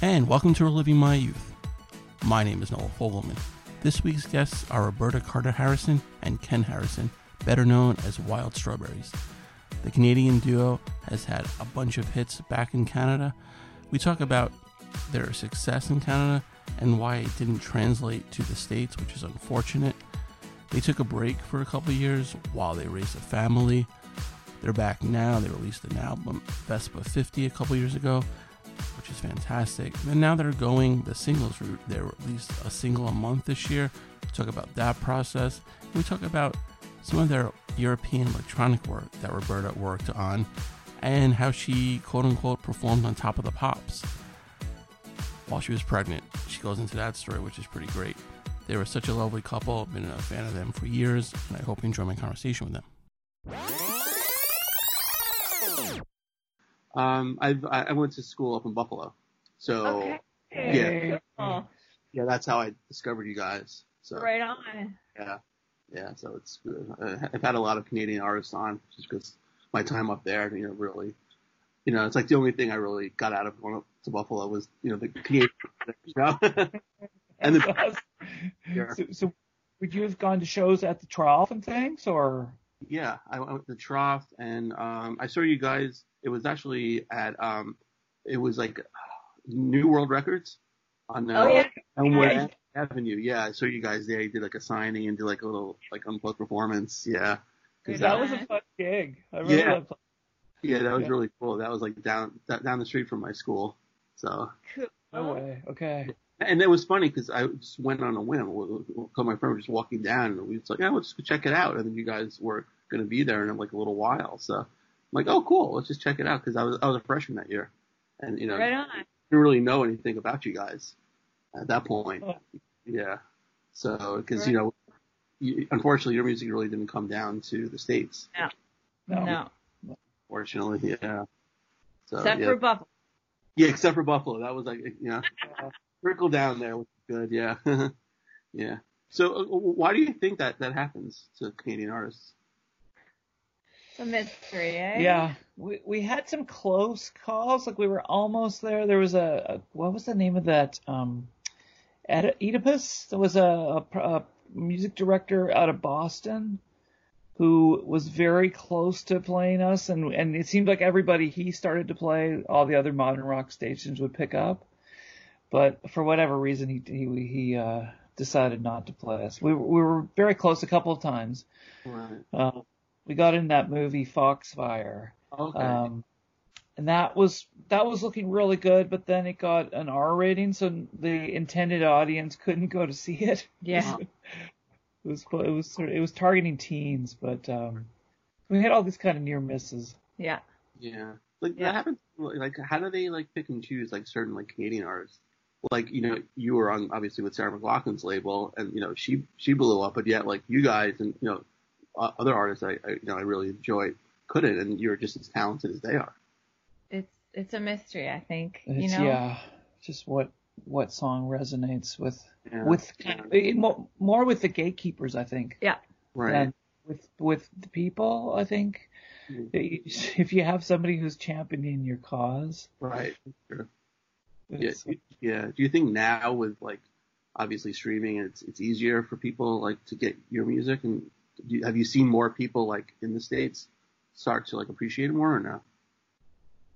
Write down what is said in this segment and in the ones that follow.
and welcome to Reliving My Youth. My name is Noah Fogelman. This week's guests are Roberta Carter Harrison and Ken Harrison, better known as Wild Strawberries. The Canadian duo has had a bunch of hits back in Canada. We talk about their success in Canada and why it didn't translate to the States, which is unfortunate. They took a break for a couple years while they raised a family. They're back now. They released an album, Vespa 50, a couple years ago, which is fantastic. And now they're going the singles route. They released a single a month this year. We talk about that process. We talk about some of their European electronic work that Roberta worked on and how she quote unquote performed on top of the pops while she was pregnant. She goes into that story, which is pretty great. They were such a lovely couple. I've been a fan of them for years, and I hope you enjoy my conversation with them. Um, I've, I went to school up in Buffalo, so Okay. yeah, Oh, yeah, that's how I discovered you guys. So right on. yeah, yeah, so it's good. Uh, I've had a lot of Canadian artists on just because my time up there, you know, really, you know, it's like the only thing I really got out of going up to Buffalo was, you know, the Canadian, you know, and the Yeah. so, so would you have gone to shows at the Tralf and things, or Yeah, I went to the Tralf and um I saw you guys. It was actually at um it was like New World Records on uh, Oh yeah. Elmwood Yeah. Avenue. Yeah, I saw you guys there. You did like a signing and did like a little like unplugged performance. Yeah. 'Cause Right that that, was a fun gig? I remember Yeah. that. yeah, that was Yeah. really cool. That was like down that- down the street from my school. So Cool. No way. Okay. and it was funny because I just went on a whim. Cause my friend was just walking down and we was like, yeah, let's just go check it out. And then you guys were going to be there in like a little while. So I'm like, oh, cool. Let's just check it out. Cause I was, I was a freshman that year and you know, Right on. didn't really know anything about you guys at that point. Oh. Yeah. So, cause Right. you know, you, unfortunately your music really didn't come down to the States, No. No. fortunately. Yeah. So, Except yeah. for Buffalo. Yeah, except for Buffalo. That was like, you know, trickle down there was good. Yeah. yeah. So uh, why do you think that that happens to Canadian artists? It's a mystery, eh? Yeah, we we had some close calls. Like we were almost there. There was a, a what was the name of that? Um, Oedi- Oedipus. There was a, a, a music director out of Boston who was very close to playing us, and and it seemed like everybody he started to play, all the other modern rock stations would pick up. But for whatever reason, he he he uh, decided not to play us. We we were very close a couple of times. Right. Uh, we got in that movie Foxfire. Okay. Um, and that was that was looking really good, but then it got an R rating, so the intended audience couldn't go to see it. Yeah. it was. It was sort of, it was targeting teens, but um, we had all these kind of near misses. Yeah. yeah. Like Yeah. that happens. Like how do they like pick and choose like certain like Canadian artists? Like you know you were on obviously with Sarah McLachlan's label, and you know she she blew up, but yet like you guys and you know other artists I, I you know I really enjoy couldn't, and you're just as talented as they are. It's it's a mystery, I think. It's, you know? Yeah, just what what song resonates with Yeah. with Yeah. more, more with the gatekeepers, I think. Yeah. right. than with with the people. I think Mhm. if you have somebody who's championing your cause, Right. Sure. Yeah, yeah. Do you think now with like obviously streaming, it's it's easier for people like to get your music, and do you, have you seen more people like in the states start to like appreciate it more or no?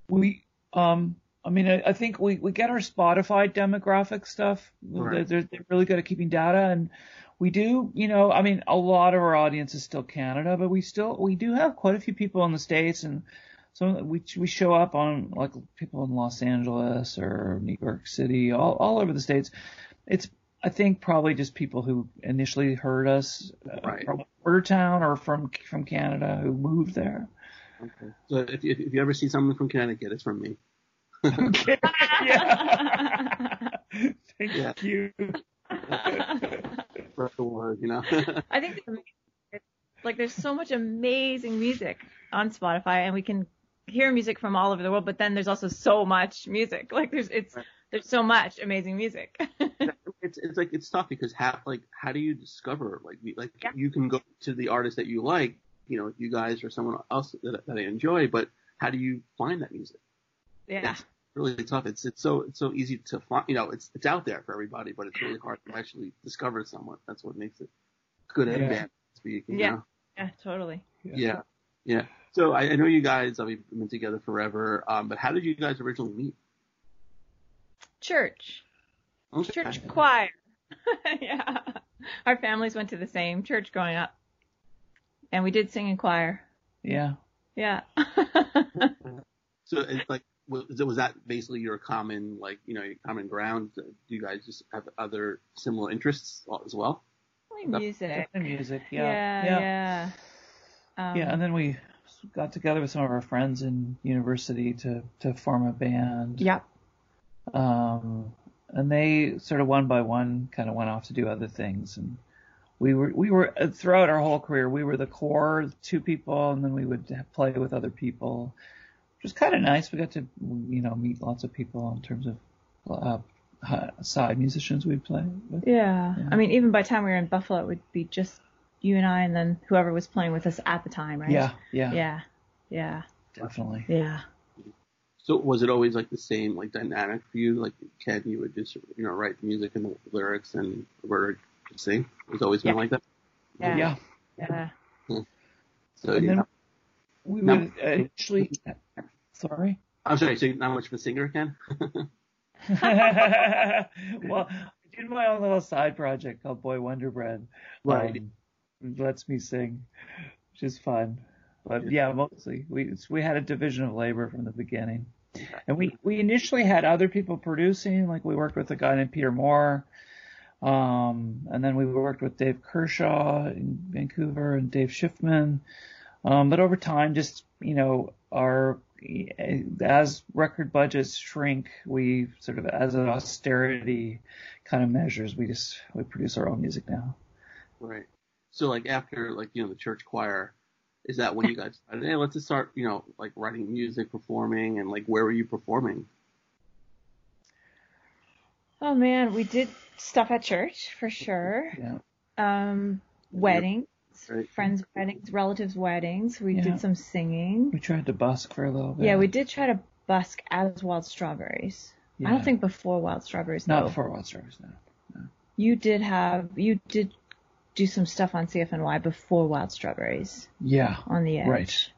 we um. I mean, I, I think we, we get our Spotify demographic stuff. Right. They're, they're really good at keeping data, and we do, you know, I mean, a lot of our audience is still Canada, but we still we do have quite a few people in the states, and so we we show up on like people in Los Angeles or New York City, all all over the states. It's I think probably just people who initially heard us uh, Right. From Watertown or from from Canada who moved there. Okay. So if if, if you ever see someone from Connecticut, it's from me. Okay. yeah. Thank Yeah. you. Spread the word, you know. I think it's like there's so much amazing music on Spotify, and we can hear music from all over the world. But then there's also so much music. Like there's it's there's so much amazing music. it's it's like it's tough because how like how do you discover like like Yeah. you can go to the artist that you like, you know, you guys or someone else that, that I enjoy, but how do you find that music? yeah. really tough. It's it's so it's so easy to find. You know, it's it's out there for everybody, but it's really hard to actually discover someone. That's what makes it good and Yeah. bad. Speaking, Yeah. Know? Yeah, totally. yeah, yeah. So I, I know you guys. I mean, been together forever. Um, but how did you guys originally meet? Church. Okay. Church choir. yeah. Our families went to the same church growing up. And we did sing in choir. Yeah. Yeah. So it's like, was, was that basically your common, like, you know, your common ground? Do you guys just have other similar interests as well? Music. And music. Yeah, Yeah. yeah. Yeah. Um, Yeah, and then we got together with some of our friends in university to to form a band. yeah. Um, and they sort of one by one kind of went off to do other things, and we were we were uh, throughout our whole career we were the core two people, and then we would play with other people, which was kind of nice. We got to you know meet lots of people in terms of uh, uh, side musicians we'd play with. Yeah. Yeah. I mean, even by the time we were in Buffalo, it would be just you and I and then whoever was playing with us at the time, right? Yeah, yeah, Yeah. Yeah. definitely. Yeah. So was it always like the same, like dynamic for you? Like Ken, you would just, you know, write the music and the lyrics and Roberta could sing? It's always been Yeah. like that? Yeah. Yeah. Yeah. So, And yeah. then we No. would initially. Sorry. I'm sorry, so you're not much of a singer, Ken? well, I did my own little side project called Boy Wonder Bread. Right. Um, it lets me sing, which is fun. But yeah, mostly we we had a division of labor from the beginning, and we we initially had other people producing. Like we worked with a guy named Peter Moore, um, and then we worked with Dave Kershaw in Vancouver and Dave Schiffman. Um, but over time, just you know, our as record budgets shrink, we sort of as an austerity kind of measures, we just we produce our own music now. Right. So like after like, you know, the church choir, is that when you guys decided, hey, let's just start, you know, like writing music, performing, and like where were you performing? Oh man, we did stuff at church for sure. Yeah. Um, weddings, Right. friends' weddings, relatives' weddings. We Yeah. did some singing. We tried to busk for a little bit. Yeah, we did try to busk as Wild Strawberries. I don't think before Wild Strawberries not though. before Wild Strawberries now. You did have you did do some stuff on CFNY before Wild Strawberries Yeah. on the edge. Right.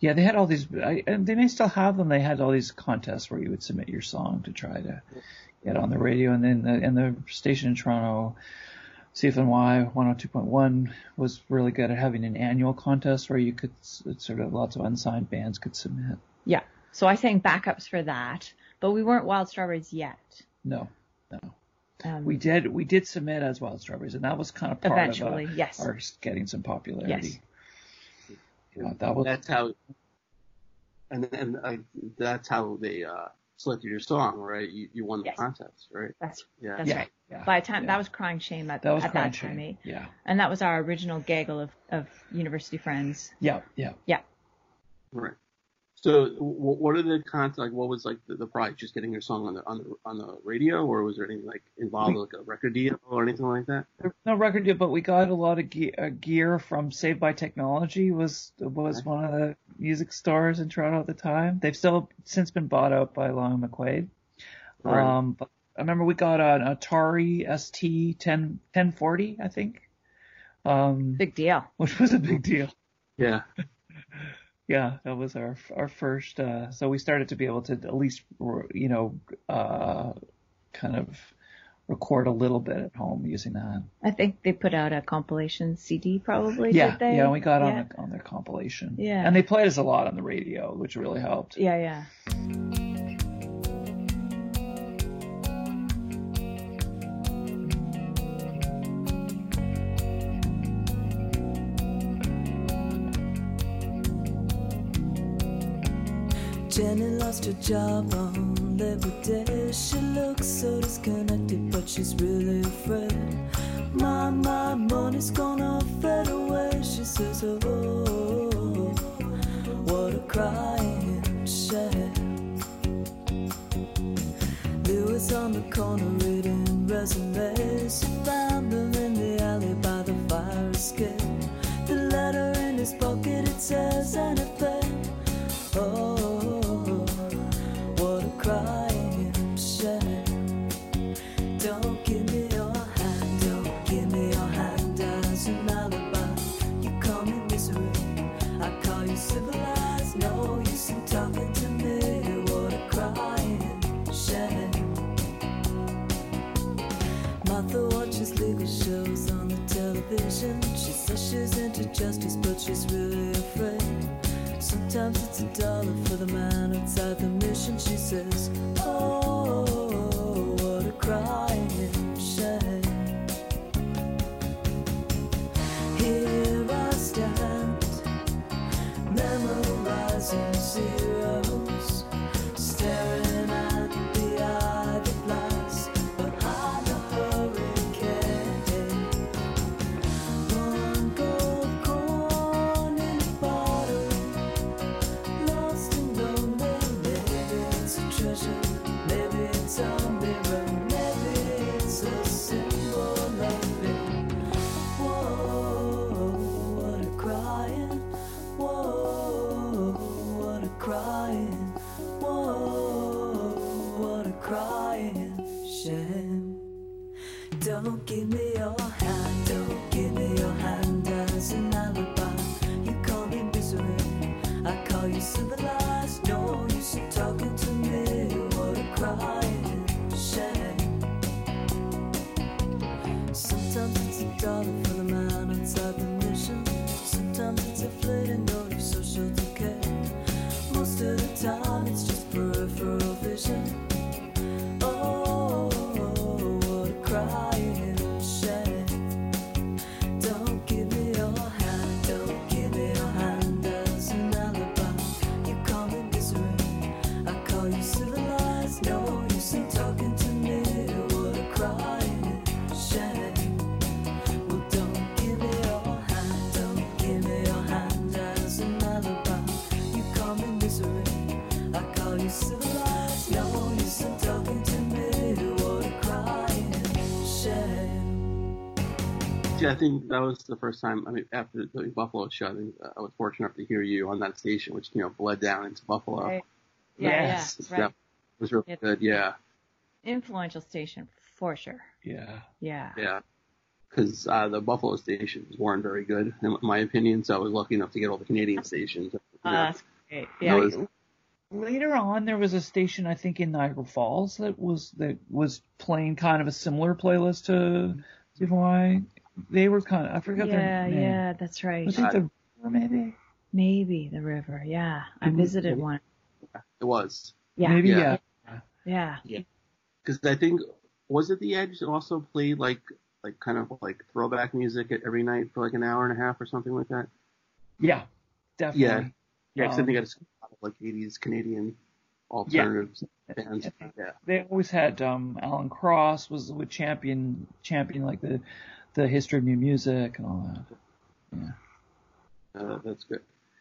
Yeah, they had all these, I, and they may still have them. They had all these contests where you would submit your song to try to get on the radio, and then the, and the station in Toronto, CFNY 102.1 was really good at having an annual contest where you could sort of lots of unsigned bands could submit. Yeah. So I sang backups for that, but we weren't Wild Strawberries yet. No, no, Um, we did we did submit as Wild Strawberries, and that was kind of part Eventually, of uh, yes. our getting some popularity. Yes. Yeah, that was That's how, and and uh, that's how they uh selected your song, right? You you won the Yes. contest, right? that's Yeah. that's yeah, right. yeah. By the time yeah. that was Crying Shame at, that was at Crying that time, Shame. eh? Yeah, and that was our original gaggle of of university friends. Yeah, yeah, yeah. Right. So what are the cons? like? What was like the, the prize? Just getting your song on the on the on the radio, or was there anything like involved, like a record deal or anything like that? There was no record deal, but we got a lot of gear, uh, gear from Saved by Technology. was was Okay. one of the music stores in Toronto at the time. They've still since been bought out by Long and McQuade. Right. Um, but I remember we got an Atari ST 10 1040, I think, um, Big deal. which was a big deal. Yeah. Yeah, that was our our first. Uh, so we started to be able to at least, you know, uh, kind of record a little bit at home using that. I think they put out a compilation CD probably. yeah, did they? yeah, we got yeah. on the, on their compilation. Yeah. and they played us a lot on the radio, which really helped. Yeah, yeah. Lost her job on Labor Day. She looks so disconnected, but she's really afraid. My, my money's gonna fade away. She says, Oh, what a crying shame. Lewis on the corner reading resumes. He found them in the alley by the fire escape. The letter in his pocket, it says anything. Shows on the television. She says she's into justice, but she's really afraid. Sometimes it's a dollar for the man outside the mission. She says, Oh, think that was the first time. I mean, after the Buffalo show, I think uh, I was fortunate enough to hear you on that station, which you know bled down into Buffalo. Right. Yeah, Yes. yeah, That right. was really It- good. Yeah, Influential station for sure. Yeah. Yeah. yeah. Because uh, the Buffalo stations weren't very good, in my opinion. So I was lucky enough to get all the Canadian stations. You know, Uh, that's great. Yeah. those- Later on, there was a station I think in Niagara Falls that was that was playing kind of a similar playlist to CFY. They were kind of I forgot yeah, their name. yeah, that's right. Was it the or maybe? Maybe the river. Yeah, I visited one. it was Yeah, Maybe Yeah. yeah. yeah. because I think was it the Edge that also played like like kind of like throwback music at every night for like an hour and a half or something like that. Yeah. Definitely. Yeah. Yeah, because I Um, think it's a lot of like 80s Canadian alternatives bands. Yeah. Yeah. they always had um Alan Cross was would champion champion like the the history of new music and all that. Uh, that's good.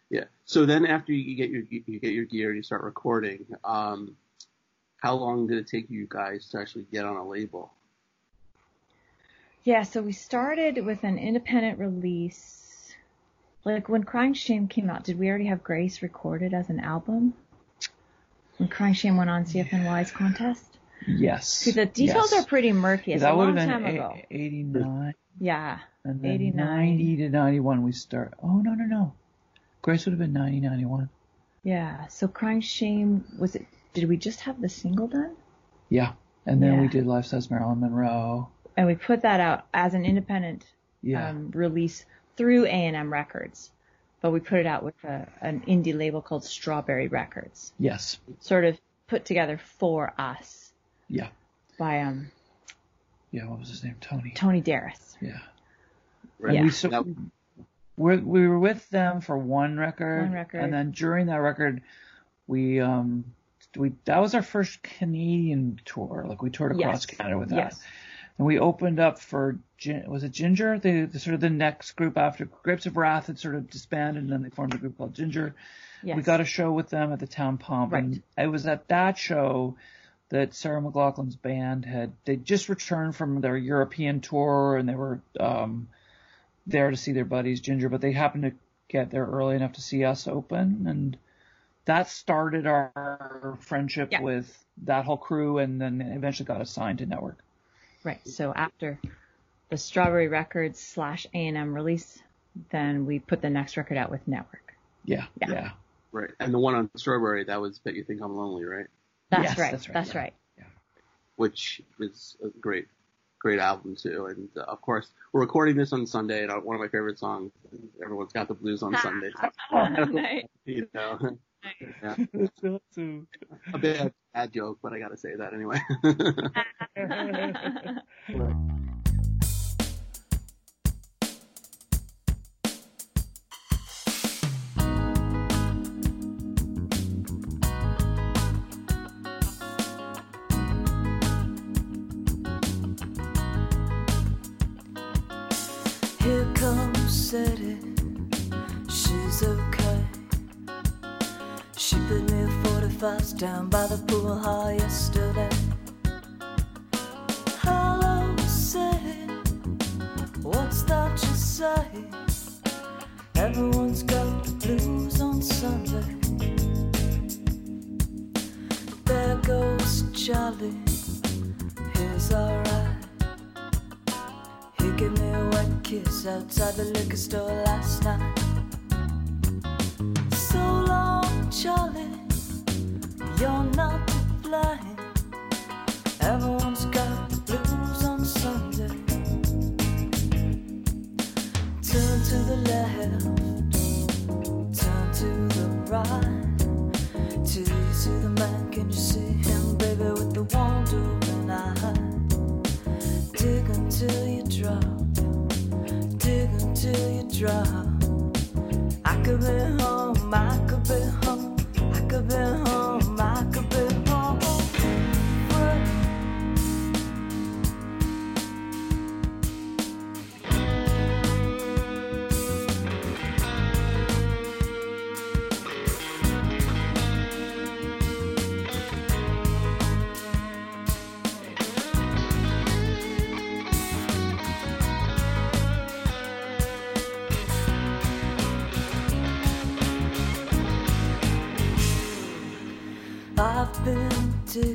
Yeah. So then after you get your you get your gear, you start recording. Um, how long did it take you guys to actually get on a label? Yeah, so we started with an independent release. Like when Crying Shame came out, did we already have Grace recorded as an album? When Crying Shame went on CFNY's contest? Yes. See, the details yes. are pretty murky. It's that a would long have time been ago. a- 89 Yeah. and then 89. 90 to 91 we start. Oh no no no. Grace would have been 90 91. Yeah. So Crying Shame, was it, did we just have the single done? Yeah. And then we did Life Size Marilyn Monroe. And we put that out as an independent Yeah. um, release through A&M Records. But we put it out with a, an indie label called Strawberry Records. yes. Sort of put together for us Yeah. by um, Yeah. What was his name? Tony. Tony Darris. Yeah. Right. Yeah. We so That- we we were with them for one record, One record. and then during that record, we um we that was our first Canadian tour. Like we toured across Yes. Canada with that, Yes. and we opened up for Gin- was it Ginger? The, the sort of the next group after Grapes of Wrath had sort of disbanded, and then they formed a group called Ginger. Yes. We got a show with them at the Town Pump, Right. and it was at that show that Sarah McLachlan's band had they just returned from their European tour, and they were um, there to see their buddies Ginger, but they happened to get there early enough to see us open, and that started our friendship Yeah. with that whole crew, and then eventually got assigned to Nettwerk. Right. So after the Strawberry Records slash A&M release, then we put the next record out with Nettwerk. Yeah, Yeah. yeah, Right. And the one on Strawberry, that was Bet You Think I'm Lonely, right? That's Yes, right. that's That's right, right. yeah. Which is a great. great album too. And uh, of course, we're recording this on Sunday, and uh, one of my favorite songs. Everyone's got the blues on Sunday. Nice. you know, yeah. That's awesome. a bad, bad joke, but I gotta say that anyway.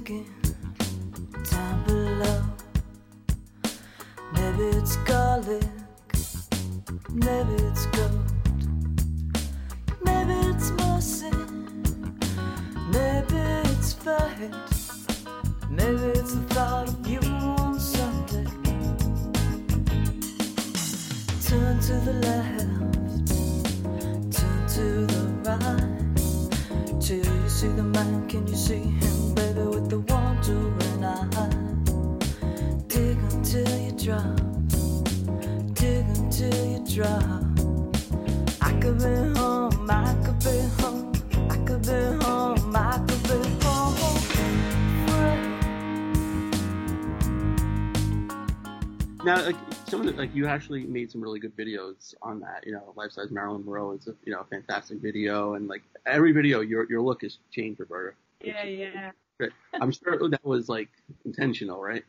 Digging down below. Maybe it's garlic, maybe it's gold, maybe it's mercy, maybe it's fate, maybe it's the thought of you on Sunday. Turn to the left, turn to the right. Till you see the man, can you see him, now, like you actually made some really good videos on that. You know, Life Size Marilyn Monroe is a you know a fantastic video, and like every video, your your look has changed, Roberta. yeah, yeah. I'm sure that was like intentional, right?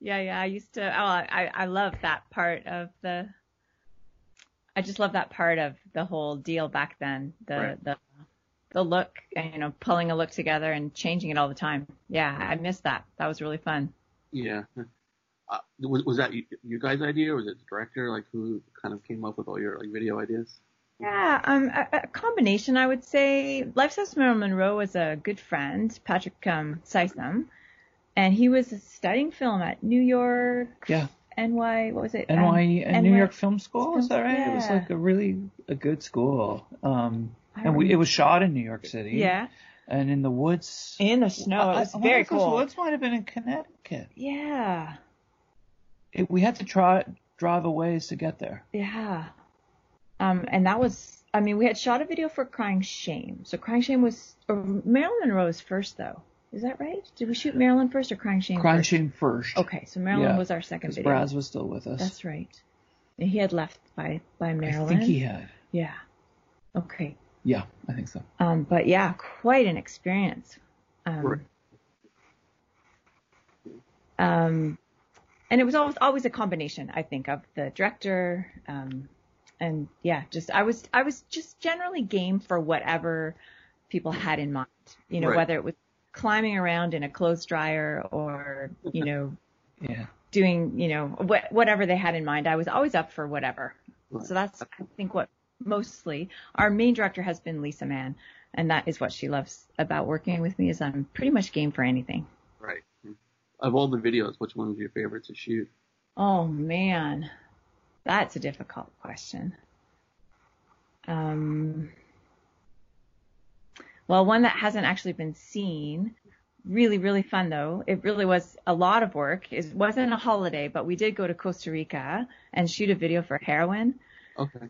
Yeah, yeah. I used to. Oh, I I love that part of the. I just love that part of the whole deal back then. The Right. the the look, and, you know, pulling a look together and changing it all the time. Yeah, I missed that. That was really fun. Yeah. Uh, was was that you, you guys' idea, or was it the director? Like who kind of came up with all your like video ideas? Yeah, um, a, a combination, I would say. Life Size Marilyn Monroe was a good friend, Patrick um, Sysom, and he was studying film at New York, Yeah. NY, what was it? Um, and New NY York Film School, is that right? It was like a really a good school. Um, and we, it was shot in New York City. Yeah, And in the woods. in the snow. I- It was I wonder very if those woods might have been in Connecticut. Yeah, It, we had to try drive a ways to get there. yeah. Um, and that was, I mean, we had shot a video for Crying Shame. So Crying Shame was, or Marilyn Monroe was first though. Is that right? Did we shoot Marilyn first or Crying Shame Crying first? Shame first. Okay, so Marilyn Yeah, was our second Because video. Braz was still with us. That's right. And he had left by by Marilyn. I think he had. Yeah. Okay. Yeah, I think so. Um, but yeah, quite an experience. Um, Right. um, and it was always always a combination, I think, of the director, um, and yeah, just I was I was just generally game for whatever people had in mind. You know, Right. whether it was climbing around in a clothes dryer or you know Yeah. doing you know wh- whatever they had in mind. I was always up for whatever. Right. So that's I think what mostly our main director has been Lisa Mann, and that is what she loves about working with me is I'm pretty much game for anything. Right. of all the videos, which one was your favorite to shoot? Oh man, that's a difficult question. Um, well, one that hasn't actually been seen. Really, really fun though. It really was a lot of work. It wasn't a holiday, but we did go to Costa Rica and shoot a video for Heroine. Okay.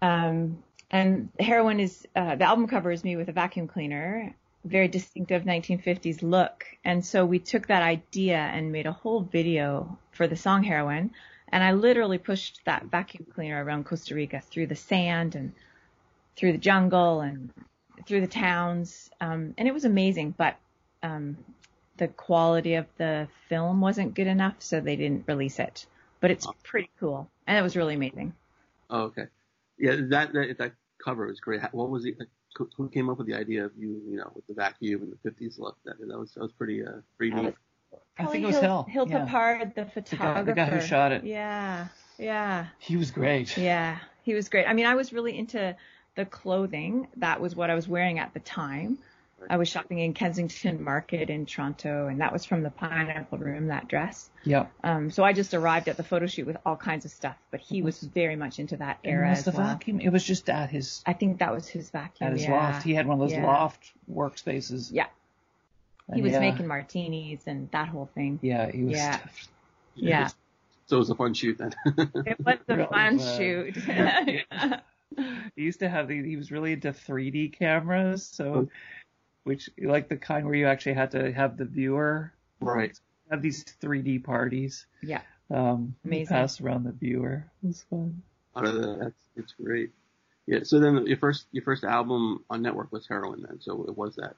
Um, and Heroine is uh, the album cover is me with a vacuum cleaner, very distinctive 1950s look. And so we took that idea and made a whole video for the song Heroine. And I literally pushed that vacuum cleaner around Costa Rica through the sand and through the jungle and through the towns. Um, and it was amazing, but um, the quality of the film wasn't good enough, so they didn't release it. But it's pretty cool, and it was really amazing. Oh, okay. Yeah, that that, that cover was great. What was it? Who came up with the idea of you, you know, with the vacuum and the 50s look? That that was that was pretty uh pretty neat. I think it was Hill, Hill. Hill yeah. Papard, the The photographer. guy, the guy who shot it. Yeah, yeah, He was great. yeah. He was great. I mean, I was really into the clothing. That was what I was wearing at the time. I was shopping in Kensington Market in Toronto, and that was from the Pineapple Room, that dress. Yeah. Um, so I just arrived at the photo shoot with all kinds of stuff, but he was very much into that era was as the well. vacuum? It was just at his I think that was his vacuum. at his yeah. loft. He had one of those Yeah. loft workspaces. Yeah. He was yeah, making martinis and that whole thing. Yeah, he was. Yeah. stuffed. Yeah. So it was a fun shoot then. It was a Really fun fun. shoot. He used to have the. He was really into 3D cameras, so which like the kind where you actually had to have the viewer right. have these 3D parties. yeah. Um, Amazing. pass around the viewer. It was fun. Out of the, that's it's great. Yeah. So then your first your first album on Nettwerk was Heroine then. So it was that.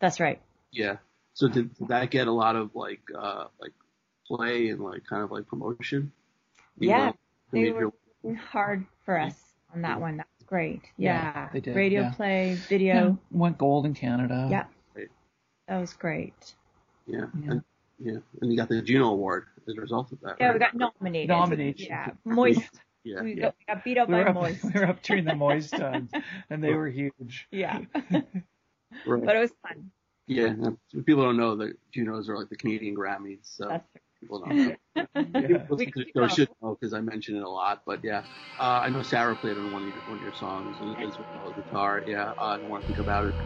That's right. Yeah. So did, did that get a lot of like uh like play and like kind of like promotion? You Yeah, know, They made were your- hard for us on that one. That was great. Yeah, Yeah. they did, Radio yeah. play, video. Yeah, went gold in Canada. Yeah. Right. That was great. yeah. Yeah. And, yeah. And you got the Juno Award as a result of that. Yeah, we got nominated. Nominated. Yeah. Moist. Yeah. We, Yeah. got, we got beat up We by up, Moist. we were up during the moist times, and they were huge. Yeah. Right. but it was fun. Yeah. People don't know that Junos are like the Canadian Grammys, so people don't know. Yeah. People We listen to the can show know. should know because I mention it a lot, but yeah. Uh, I know Sarah played on one of your, one of your songs and as well as guitar. Yeah, uh, I don't want to think about it.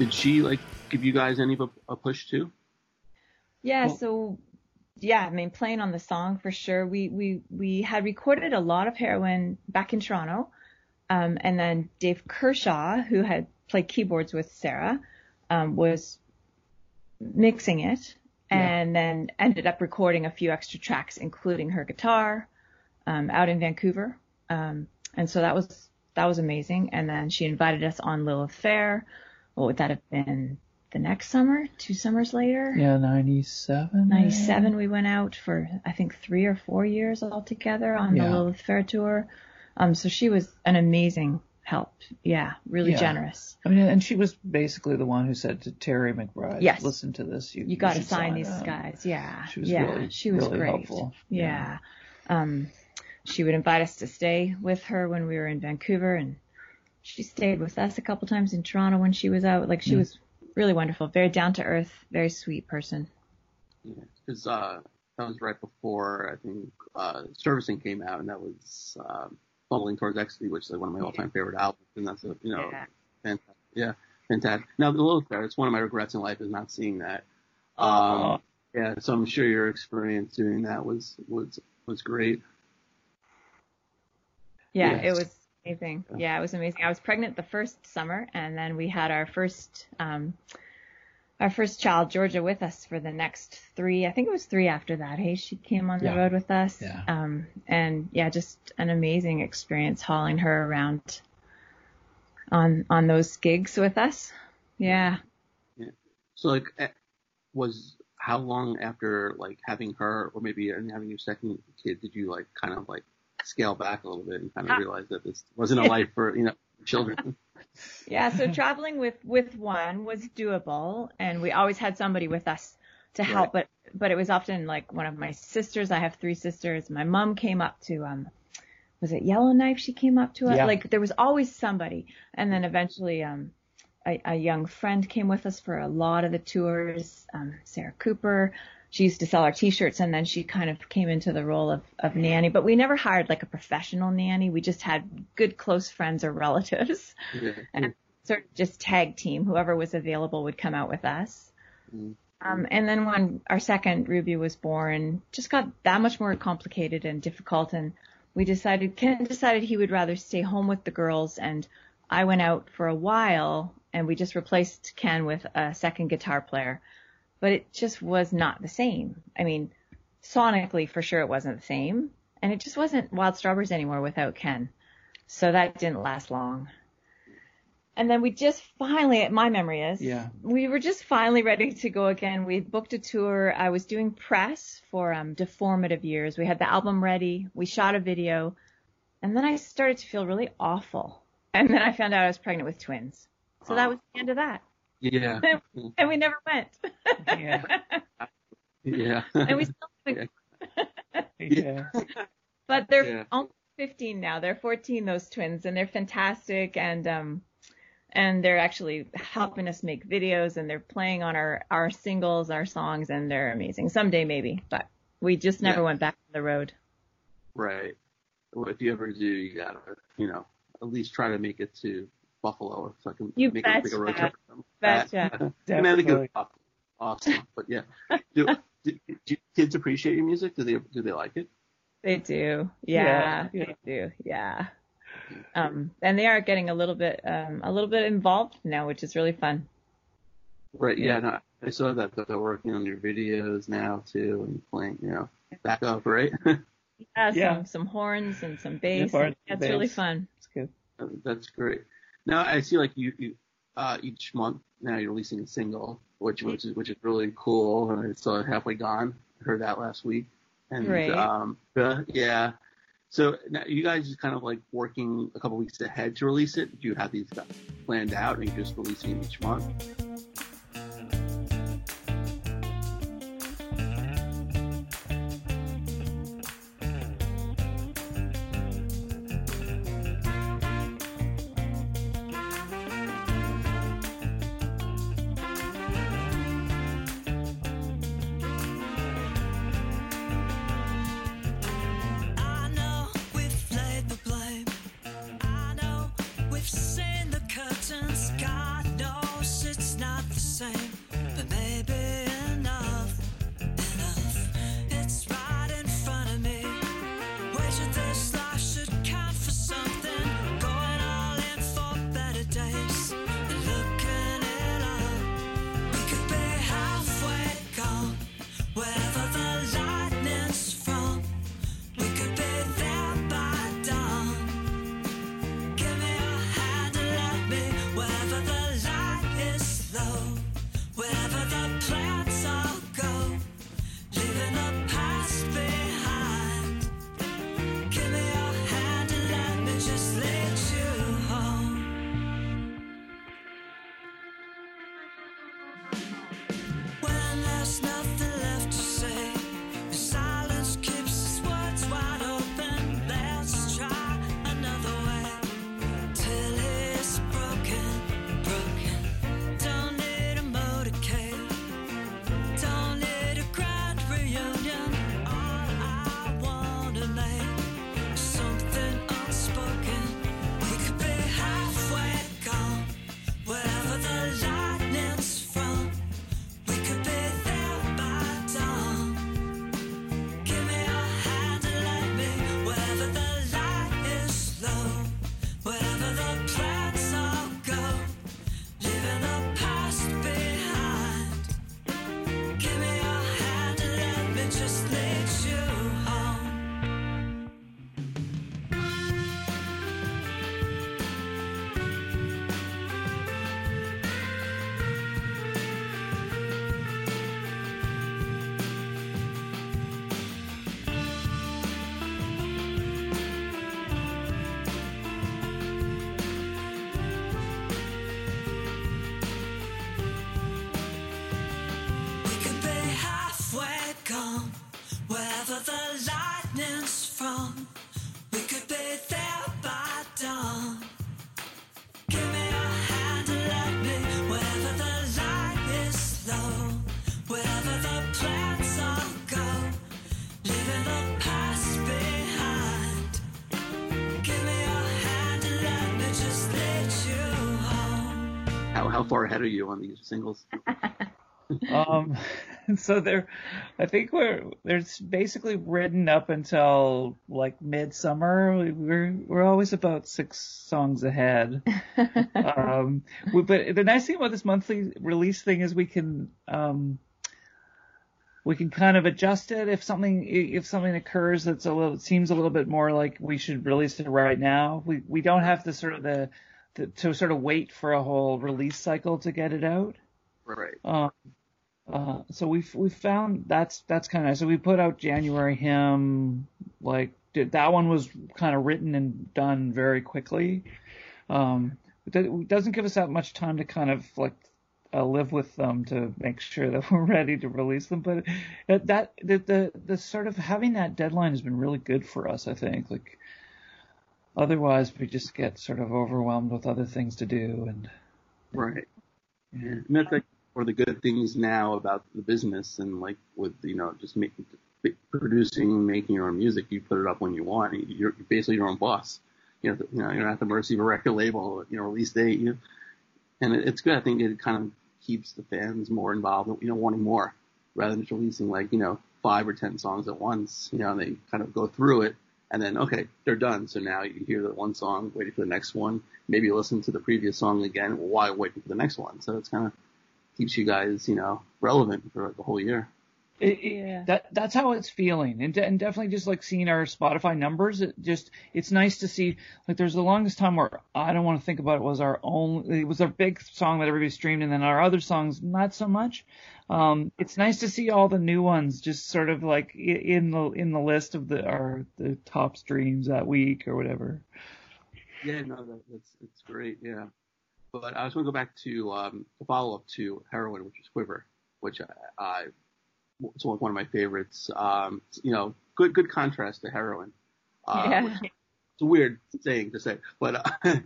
Did she like give you guys any of a, a push too? Yeah, Well- so yeah, I mean playing on the song for sure. We we we had recorded a lot of heroine back in Toronto. Um, and then Dave Kershaw, who had played keyboards with Sarah, um, was mixing it and then ended up recording a few extra tracks, including her guitar, um, out in Vancouver. Um, and so that was, that was amazing. And then she invited us on Lilith Fair. What would that have been? The next summer? Two summers later? Yeah, 97. 97 we went out for I think three or four years altogether on Yeah. the Lilith Fair tour. Um, so she was an amazing help. Yeah, really Yeah. generous. I mean, and she was basically the one who said to Terry McBride, Yes. listen to this. You, You got to should sign these up." guys. Yeah, She was yeah, really- she was really great. helpful. Yeah. Um, she would invite us to stay with her when we were in Vancouver, and she stayed with us a couple times in Toronto when she was out. Like she Mm. was really wonderful, very down to earth, very sweet person. Because uh, that was right before I think uh, Surfacing came out, and that was um, Fumbling Towards Ecstasy, which is like one of my all-time favorite albums, and that's a you know Yeah. fantastic. Yeah, fantastic. Now the Lilith Fair, it's one of my regrets in life is not seeing that. Um, Aw. yeah, so I'm sure your experience doing that was was was great. Yeah, Yes. it was amazing. Yeah, it was amazing. I was pregnant the first summer, and then we had our first um, our first child, Georgia, with us for the next three. I think it was three after that. Hey, she came on the Yeah. road with us. Yeah. Um, and yeah, just an amazing experience hauling her around on on those gigs with us. Yeah. So like, eh, was how long after like having her, or maybe having your second kid, did you like kind of like scale back a little bit and kind of realize that this wasn't a life for you know children? Yeah, so traveling with with one was doable, and we always had somebody with us to help. But but it was often like one of my sisters. I have three sisters. My mom came up to um, was it Yellowknife? She came up to us. Yeah. Like there was always somebody, and then eventually um, a, a young friend came with us for a lot of the tours. Um, Sarah Cooper. She used to sell our t-shirts and then she kind of came into the role of, of nanny, but we never hired like a professional nanny. We just had good close friends or relatives Yeah. and sort of just tag team. Whoever was available would come out with us. Mm. Um, and then when our second Ruby was born, just got that much more complicated and difficult. And we decided, Ken decided he would rather stay home with the girls. And I went out for a while and we just replaced Ken with a second guitar player. But it just was not the same. I mean, sonically for sure it wasn't the same. And it just wasn't Wild Strawberries anymore without Ken. So that didn't last long. And then we just finally, my memory is, Yeah. we were just finally ready to go again. We booked a tour. I was doing press for um, Deformative Years. We had the album ready. We shot a video. And then I started to feel really awful. And then I found out I was pregnant with twins. So that was the end of that. Yeah. And we never went. Yeah. Yeah. and we still haven't Yeah. But they're Yeah. almost 15 now. They're 14, those twins, and they're fantastic. And um, and they're actually helping us make videos, and they're playing on our our singles, our songs, and they're amazing. Someday maybe, but we just never Yeah. went back on the road. Right. Well, if you ever do, you gotta, you know, at least try to make it to Buffalo so I can You make, a, make a road betcha. trip. from Betcha. that. Connecticut, Definitely. awesome. awesome. But yeah, do, do, do kids appreciate your music? Do they do they like it? They do. Yeah, Yeah. they do. Yeah. Um, and they are getting a little bit um a little bit involved now, which is really fun. Right. Yeah. Yeah. no, I saw that that they're working on your videos now too and playing, you know, back up, right? Yeah, Yeah. some some horns and some bass. horns Yeah, and it's really fun. That's good. That's great. Now I see like you, you uh, each month now you're releasing a single, which which is which is really cool. And I saw halfway gone. I heard that last week. And Great. um, uh, yeah. So now you guys just kind of like working a couple weeks ahead to release it. Do you have these planned out, or are you just releasing each month? Singles? um, so they're, I think we're there's basically written up until like midsummer. We- We're we're always about six songs ahead. um, we, but the nice thing about this monthly release thing is we can um, we can kind of adjust it if something if something occurs that's a little seems a little bit more like we should release it right now. We we don't have to sort of the, the to sort of wait for a whole release cycle to get it out. Right. Um, uh, so we've we found that's that's kind of nice. So we put out January hymn, like did, that one was kind of written and done very quickly. Um, it doesn't give us that much time to kind of like uh, live with them to make sure that we're ready to release them. But it, that the, the the sort of having that deadline has been really good for us. I think like otherwise we just get sort of overwhelmed with other things to do and Right. Yeah. And that's like one of the good things now about the business and like with, you know, just making, producing, making your own music, you put it up when you want. You're basically your own boss. You know, you know, you're not at the mercy of a record label, you know, release date, you and it, it's good. I think it kind of keeps the fans more involved, you know, wanting more rather than just releasing like, you know, five or ten songs at once, you know, and they kind of go through it and then, okay, they're done. So now you hear the one song, waiting for the next one. Maybe you listen to the previous song again while waiting for the next one. So it's kind of keeps you guys, you know, relevant for the whole year. It, it- that that's how it's feeling, and, de- and definitely just like seeing our Spotify numbers. It just it's nice to see. Like there's the longest time where I don't want to think about it was our own. It was our big song that everybody streamed, and then our other songs not so much. Um, it's nice to see all the new ones just sort of like in the in the list of the our the top streams that week or whatever. Yeah, no, that, that's it's great. Yeah, but I was going to go back to um, the follow up to Heroine, which is Quiver, which I, I it's one of my favorites. Um, you know, good good contrast to Heroine. Uh, yeah. it's a weird saying to say, but uh,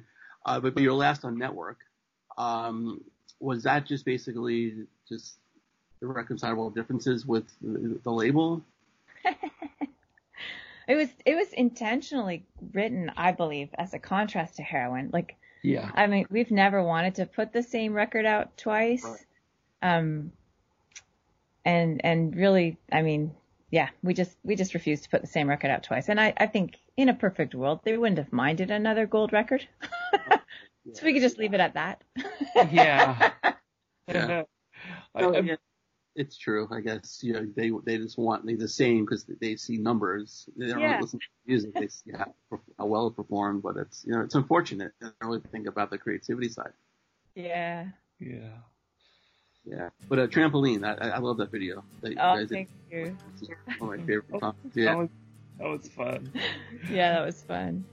uh, but your last on Nettwerk, um, was that just basically just irreconcilable differences with the, the label? It was it was intentionally written, I believe, as a contrast to heroine. Like Yeah. I mean, we've never wanted to put the same record out twice. Right. Um, and and really, I mean, yeah, we just we just refused to put the same record out twice. And I I think in a perfect world they wouldn't have minded another gold record. so we could just leave it at that. Yeah. Yeah. I- I'm- yeah, it's true. I guess you know they they just want the same because they see numbers. They don't Yeah. really listen to music. They see how, how well it performed, but it's you know it's unfortunate. They don't really think about the creativity side. yeah. yeah. Yeah, but a trampoline. I, I I love that video. That you Oh, guys did. thank you. It's one of my favorite oh. songs. That Yeah, was, that was fun. Yeah, that was fun.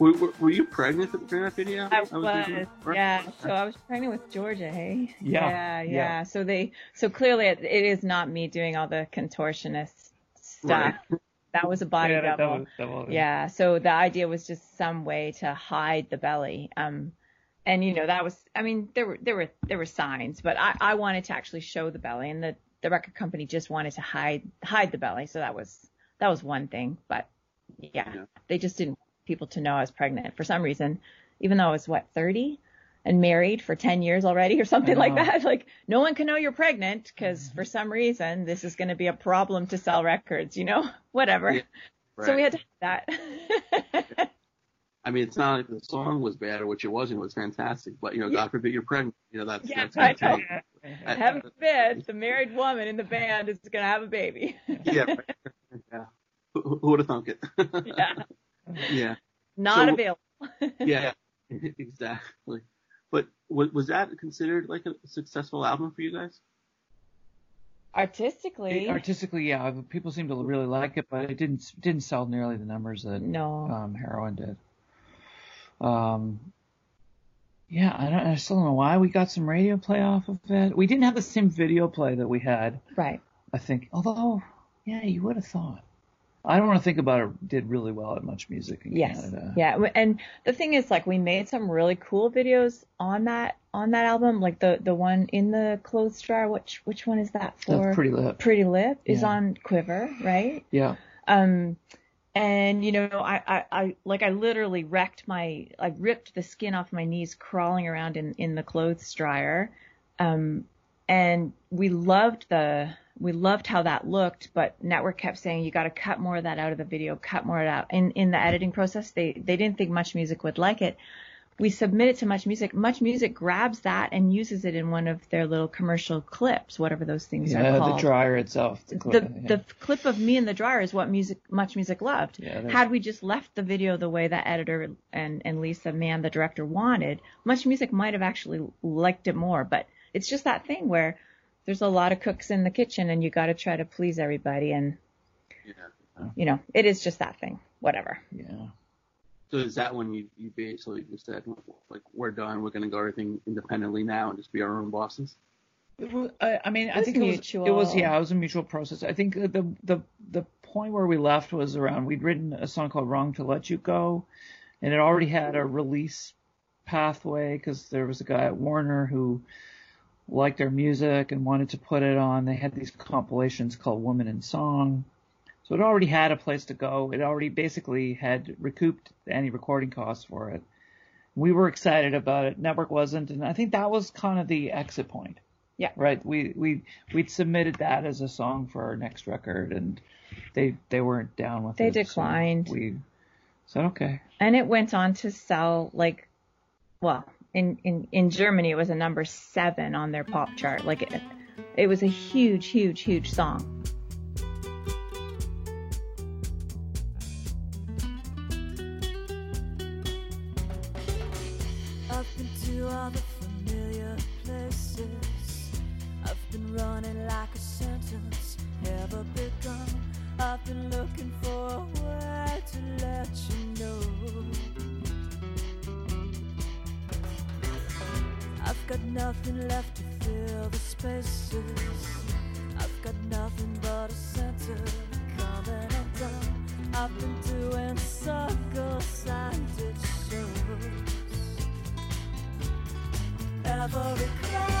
Were, were, were you pregnant during that video? I thinking, was, right? yeah. So I was pregnant with Georgia, hey? Yeah, Yeah, yeah. yeah. So they, so clearly it, it is not me doing all the contortionist stuff. Right. That was a body yeah, that, that double. was, that was, Yeah. So the idea was just some way to hide the belly. Um, and you know that was, I mean, there were there were there were signs, but I I wanted to actually show the belly, and the the record company just wanted to hide hide the belly. So that was that was one thing, but yeah, Yeah. they just didn't want people to know I was pregnant for some reason, even though I was what 30 and married for 10 years already or something like that. Like no one can know you're pregnant because for some reason this is going to be a problem to sell records, you know, whatever. Yeah, So we had to have that. I mean, it's not like the song was bad or what you wasn't. It was fantastic, but you know, God forbid you're pregnant. You know, that's Yeah, that's I gonna know. take- Heaven forbid the married woman in the band is going to have a baby. yeah, right. yeah. Who, who would have thunk it? yeah. Yeah, Not So- available. yeah, exactly. But was, was that considered like a successful album for you guys? Artistically, It- artistically, yeah, people seem to really like it, but it didn't didn't sell nearly the numbers that no. um, heroine did. Um, yeah, I, don't, I still don't know why we got some radio play off of it. We didn't have the same video play that we had, right. I think. Although, yeah, you would have thought. I don't want to think about it. Did really well at Much Music in Yes. Canada. Yeah. And the thing is, like, we made some really cool videos on that on that album. Like the the one in the clothes dryer. Which which one is that for? That's pretty lit. Pretty Lip is Yeah. on Quiver, right? Yeah. Um, and you know, I, I, I, like, I literally wrecked my, I ripped the skin off my knees crawling around in, in the clothes dryer. Um, and we loved the, we loved how that looked, but Nettwerk kept saying, you got to cut more of that out of the video, cut more of. In, in the editing process, they, they didn't think Much Music would like it. We submit it to Much Music. Much Music grabs that and uses it in one of their little commercial clips, whatever those things are Yeah, called the dryer itself. The, the clip, yeah. the clip of me in the dryer is what music much music loved. Yeah, Had we just left the video the way that editor and and Lisa Mann, the director, wanted, much music might have actually liked it more. But it's just that thing where there's a lot of cooks in the kitchen and you got to try to please everybody, and Yeah. you know it is just that thing. Whatever. yeah. So is that when you, you basically just said, like, we're done, we're going to go everything independently now and just be our own bosses? It wa- I, I mean, I think it was, it was yeah, it was a mutual process. I think the the the point where we left was around we'd written a song called "Wrong to Let You Go," and it already had a release pathway because there was a guy at Warner who liked their music and wanted to put it on. They had these compilations called "Woman in Song," so it already had a place to go. It already basically had recouped any recording costs for it. We were excited about it. Nettwerk wasn't, and I think that was kind of the exit point. Yeah. Right. We we we'd submitted that as a song for our next record, and they they weren't down with They it. They declined. we said okay. And it went on to sell like, well, in in in Germany it was a number seven on their pop chart. Like it, it was a huge, huge, huge song. I've been to all the familiar places. I've been running like a sentence never begun. I've been looking for a way to let you know. Got nothing left to fill the spaces. I've got nothing but a center coming and done. I've been doing circles and it shows. Every cloud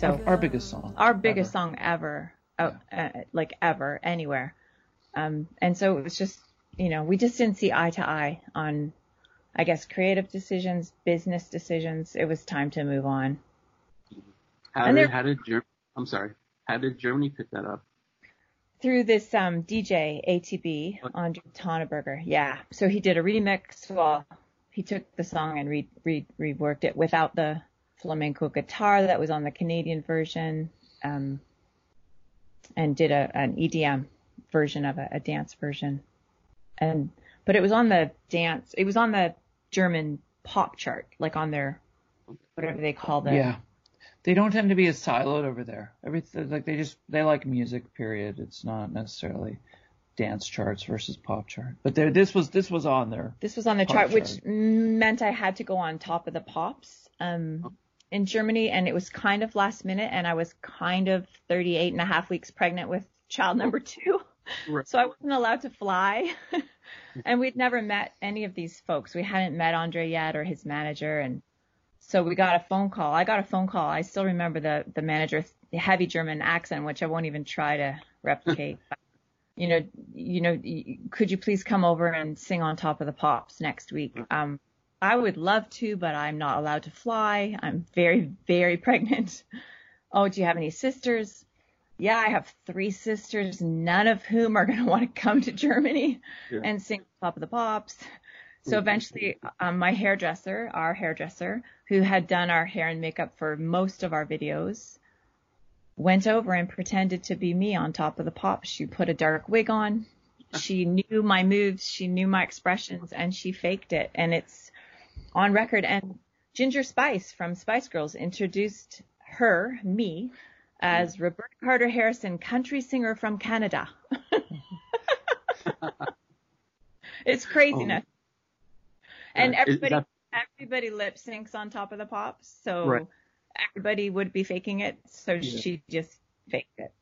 So- our, our biggest song. our biggest ever. song ever, uh, uh, like ever, anywhere. Um, and so it was just, you know, we just didn't see eye to eye on, I guess, creative decisions, business decisions. It was time to move on. How And did, they're- how did I'm sorry. How did Germany pick that up? Through this um, DJ ATB, Andre Tanneberger. Yeah. So he did a remix. Well, he took the song and re- re- reworked it without the flamenco guitar that was on the Canadian version, um, and did a, an EDM version of it, a dance version. And, but it was on the dance, it was on the German pop chart, like on their, whatever they call the, Yeah. They don't tend to be as siloed over there. Everything like they just they like music. Period. It's not necessarily dance charts versus pop chart. But there, this was this was on there. This was on the Pop chart, which meant I had to go on top of the pops um, in Germany, and it was kind of last minute, and I was kind of 38 and a half weeks pregnant with child number two. Right. So I wasn't allowed to fly. and we'd never met any of these folks. We hadn't met Andre yet or his manager. And so we got a phone call. I got a phone call. I still remember the, the manager's heavy German accent, which I won't even try to replicate. You know, you know, could you please come over and sing on top of the pops next week? Um, I would love to, but I'm not allowed to fly. I'm very, very pregnant. Oh, do you have any sisters? Yeah, I have three sisters, none of whom are going to want to come to Germany Yeah. and sing Top of the Pops. So eventually, um, my hairdresser, our hairdresser, who had done our hair and makeup for most of our videos, went over and pretended to be me on Top of the Pops. She put a dark wig on. She knew my moves, she knew my expressions, and she faked it. And it's on record. And Ginger Spice from Spice Girls introduced her, me, as Roberta Carter Harrison, country singer from Canada. it's craziness. and Uh, everybody that- everybody lip syncs on top of the pops, so Right. everybody would be faking it. So Yeah. she just faked it.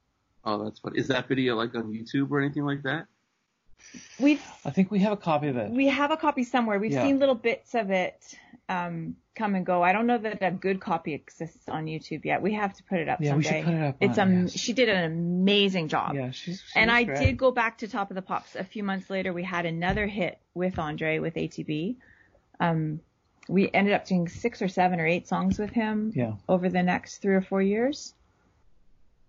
Oh, that's funny. Is that video like on YouTube or anything like that? We've I think we have a copy of it. we have a copy somewhere. We've Yeah. seen little bits of it um, come and go. I don't know that a good copy exists on YouTube yet. We have to put it up Yeah, we someday. should put it up It's um, yes. she did an amazing job. yeah, she's. she and I great. did go back to Top of the Pops a few months later. We had another hit with Andre with ATB. Um, we ended up doing six or seven or eight songs with him Yeah. over the next three or four years.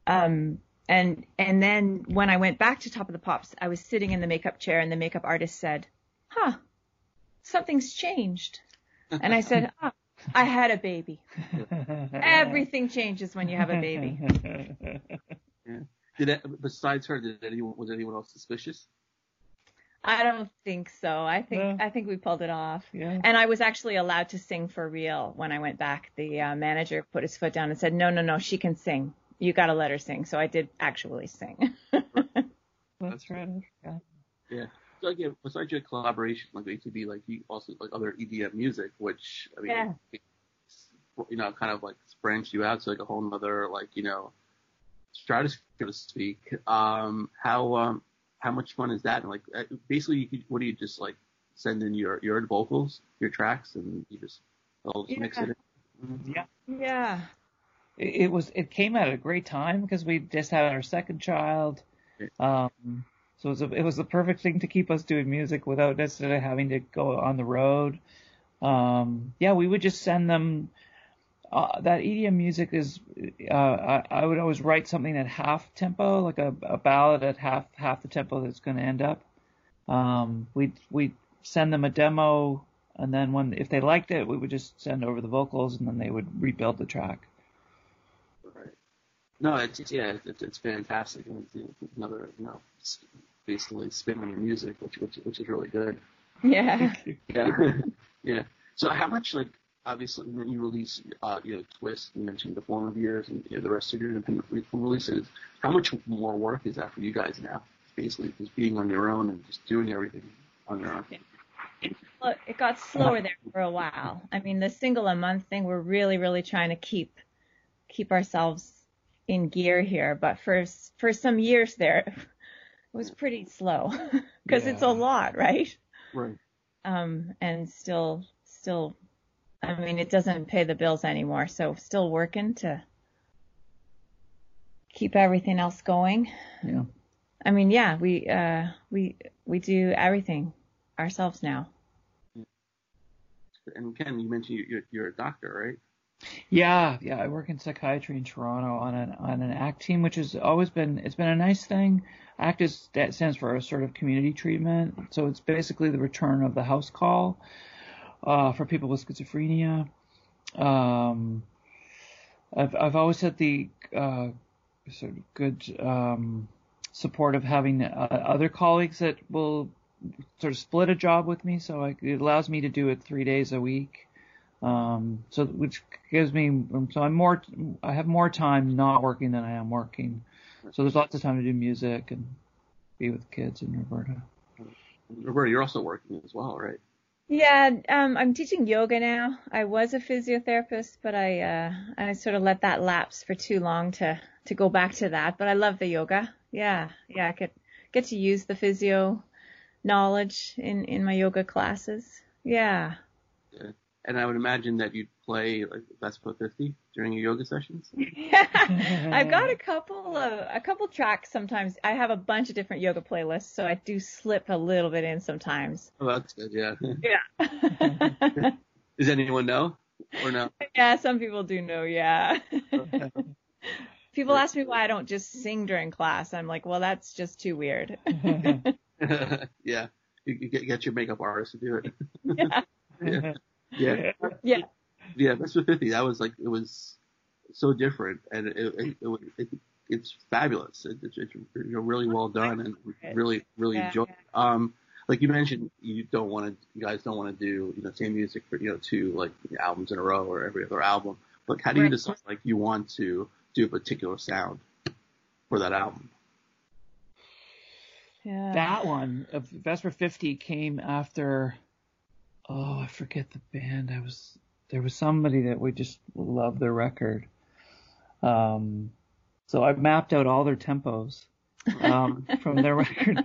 Um, and and then when I went back to Top of the Pops, I was sitting in the makeup chair, and the makeup artist said, "Huh, something's changed." And I said, "Ah, I had a baby. Everything changes when you have a baby." Did it, besides her, did anyone was anyone else suspicious? I don't think so. I think No. I think we pulled it off. Yeah. And I was actually allowed to sing for real when I went back. The uh, manager put his foot down and said, "No, no, no, she can sing. You got to let her sing." So I did actually sing. That's right. Yeah. Yeah. So again, besides your collaboration, like ATB, like you also like other EDM music, which I mean, Yeah. you know, kind of like branched you out to like a whole nother like you know stratosphere, so to speak. Um, how um, how much fun is that? And like, uh, basically, you could, what do you just like send in your your vocals, your tracks, and you just all just mix it in? Yeah. yeah. It, it was it came at a great time because we just had our second child. Um, so it was, a, it was the perfect thing to keep us doing music without necessarily having to go on the road. Um, yeah, we would just send them. Uh, that EDM music is, uh, I, I would always write something at half tempo, like a, a ballad at half half the tempo that's going to end up. Um, we we send them a demo, and then when if they liked it, we would just send over the vocals, and then they would rebuild the track. No, it's yeah, it's, it's fantastic. And it's, another you know basically spin on your music, which which which is really good. Yeah. Yeah. yeah. So how much like obviously when you release uh you know Twist, you mentioned the former years and you know, the rest of your independent releases, how much more work is that for you guys now? Basically just being on your own and just doing everything on your own. Look, it got slower there for a while. I mean, the single a month thing, we're really, really trying to keep keep ourselves in gear here. But for for some years there, it was pretty slow because it's a lot, right? Right. um, and still, still, I mean, it doesn't pay the bills anymore. So still working to keep everything else going. Yeah. I mean, yeah, we uh, we we do everything ourselves now. And Ken, you mentioned you- you're, you're a doctor, right? Yeah, yeah. I work in psychiatry in Toronto on an on an ACT team, which has always been it's been a nice thing. ACT is that stands for assertive community treatment, so it's basically the return of the house call uh, for people with schizophrenia. Um, I've I've always had the uh, sort of good um, support of having uh, other colleagues that will sort of split a job with me, so I, it allows me to do it three days a week. Um, so which gives me so I'm more I have more time not working than I am working. So there's lots of time to do music and be with kids and Roberta. Roberta, you're also working as well, right? Yeah, um, I'm teaching yoga now. I was a physiotherapist, but I uh, I sort of let that lapse for too long to to go back to that. But I love the yoga. Yeah, yeah, I could get to use the physio knowledge in in my yoga classes. Yeah. And I would imagine that you'd play like Vesper 50 during your yoga sessions. I've got a couple of a couple tracks sometimes. I have a bunch of different yoga playlists, so I do slip a little bit in sometimes. Oh, that's good. Yeah. Yeah. Does anyone know or no? yeah, some people do know, yeah. people ask me why I don't just sing during class. I'm like, well, that's just too weird. yeah. You, you get, get your makeup artist to do it. yeah. yeah. Yeah. Yeah. Yeah. Vesper 50. That was like, it was so different and it, it, it, it, it it's fabulous. It, it's, it's you know, really well done and really, really Yeah, enjoy. yeah. Um, like you mentioned, you don't want to, you guys don't want to do, you know, same music for, you know, two like albums in a row or every other album. But how do you Right. decide like you want to do a particular sound for that album? Yeah. That one of Vesper 50 came after. Oh, I forget the band. I was there was somebody that we just loved their record. Um, so I mapped out all their tempos um, from their record.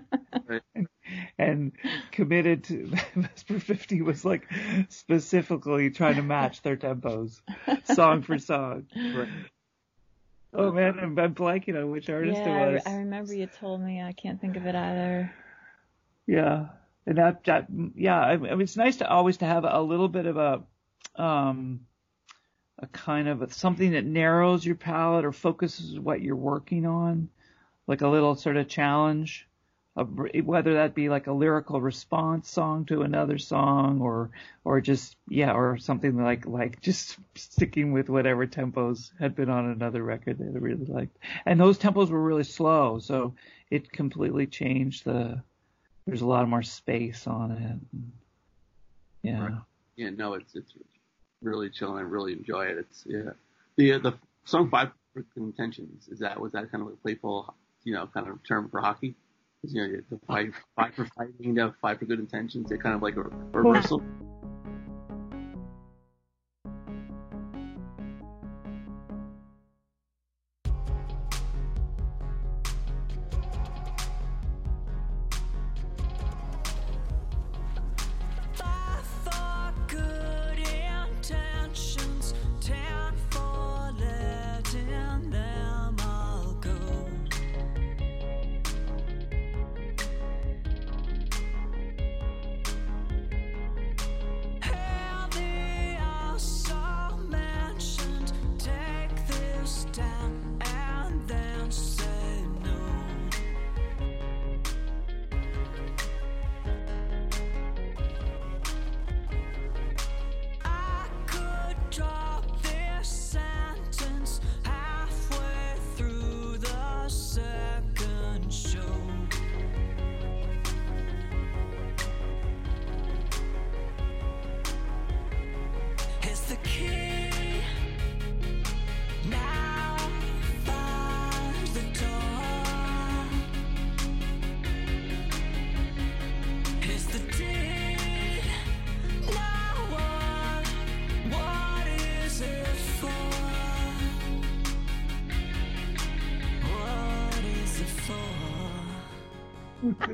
And committed to Vesper 50 was like specifically trying to match their tempos, song for song. Right. Oh man, I'm, I'm blanking on which artist yeah, it was. I remember you told me. I can't think of it either. Yeah, and that, that yeah, I, I mean, it's nice to always to have a little bit of a, um, a kind of a, something that narrows your palette or focuses what you're working on, like a little sort of challenge, of, whether that be like a lyrical response song to another song or or just yeah or something like like just sticking with whatever tempos had been on another record they really liked, and those tempos were really slow, so it completely changed the there's a lot more space on it. Yeah. Right. Yeah, no, it's it's really chill and I really enjoy it. It's yeah. The uh, the song Five for good Intentions is that was that kind of a playful you know kind of term for hockey? 'Cause, You know, the five five for fighting, you know, five for good intentions. They're kind of like a reversal.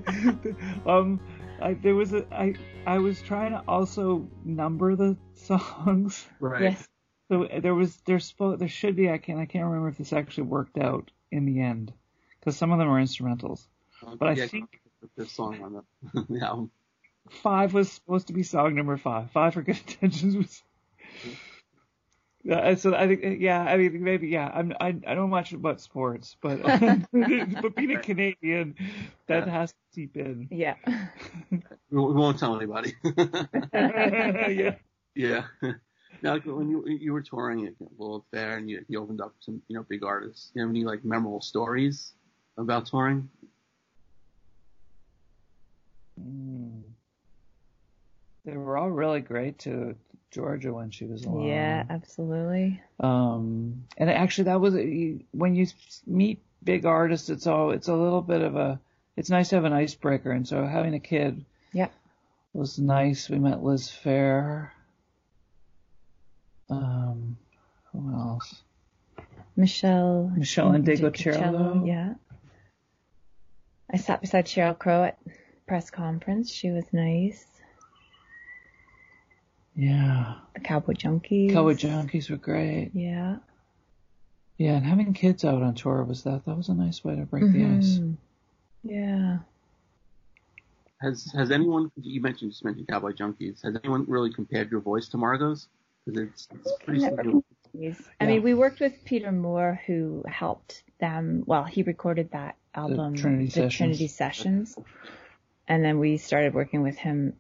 um, I, there was a I I was trying to also number the songs. Right. Yes. So there was there's spo- there should be I can I can't remember if this actually worked out. in the end because some of them are instrumentals. But I Yeah, think this song on the, the album. five was supposed to be song number five. Five for good intentions was. Yeah, so I think, yeah, I mean, maybe, yeah. I'm, I, I don't watch much about sports, but but being a Canadian, that Yeah. has to seep in. Yeah. We won't tell anybody. yeah. yeah. Now, when you you were touring at Lilith Fair and you, you opened up some you know big artists, you have any like memorable stories about touring? Mm. They were all really great to Georgia when she was along. Yeah, absolutely. Um, and actually, that was when you meet big artists. It's all it's a little bit of a. It's nice to have an icebreaker, and so having a kid Yeah. was nice. We met Liz Phair. Um, who else? Michelle. Meshell Ndegeocello. Yeah. I sat beside Sheryl Crow at press conference. She was nice. Yeah, The Cowboy Junkies. Cowboy Junkies were great. Yeah. Yeah, and having kids out on tour was that. That was a nice way to break the mm-hmm. ice. Yeah. Has has anyone you mentioned just mentioned Cowboy Junkies? Has anyone really compared your voice to Margo's? Because it's, it's pretty similar. Yes. I mean, we worked with Peter Moore, who helped them. Well, he recorded that album, Trinity the Sessions. Trinity Sessions, and then we started working with him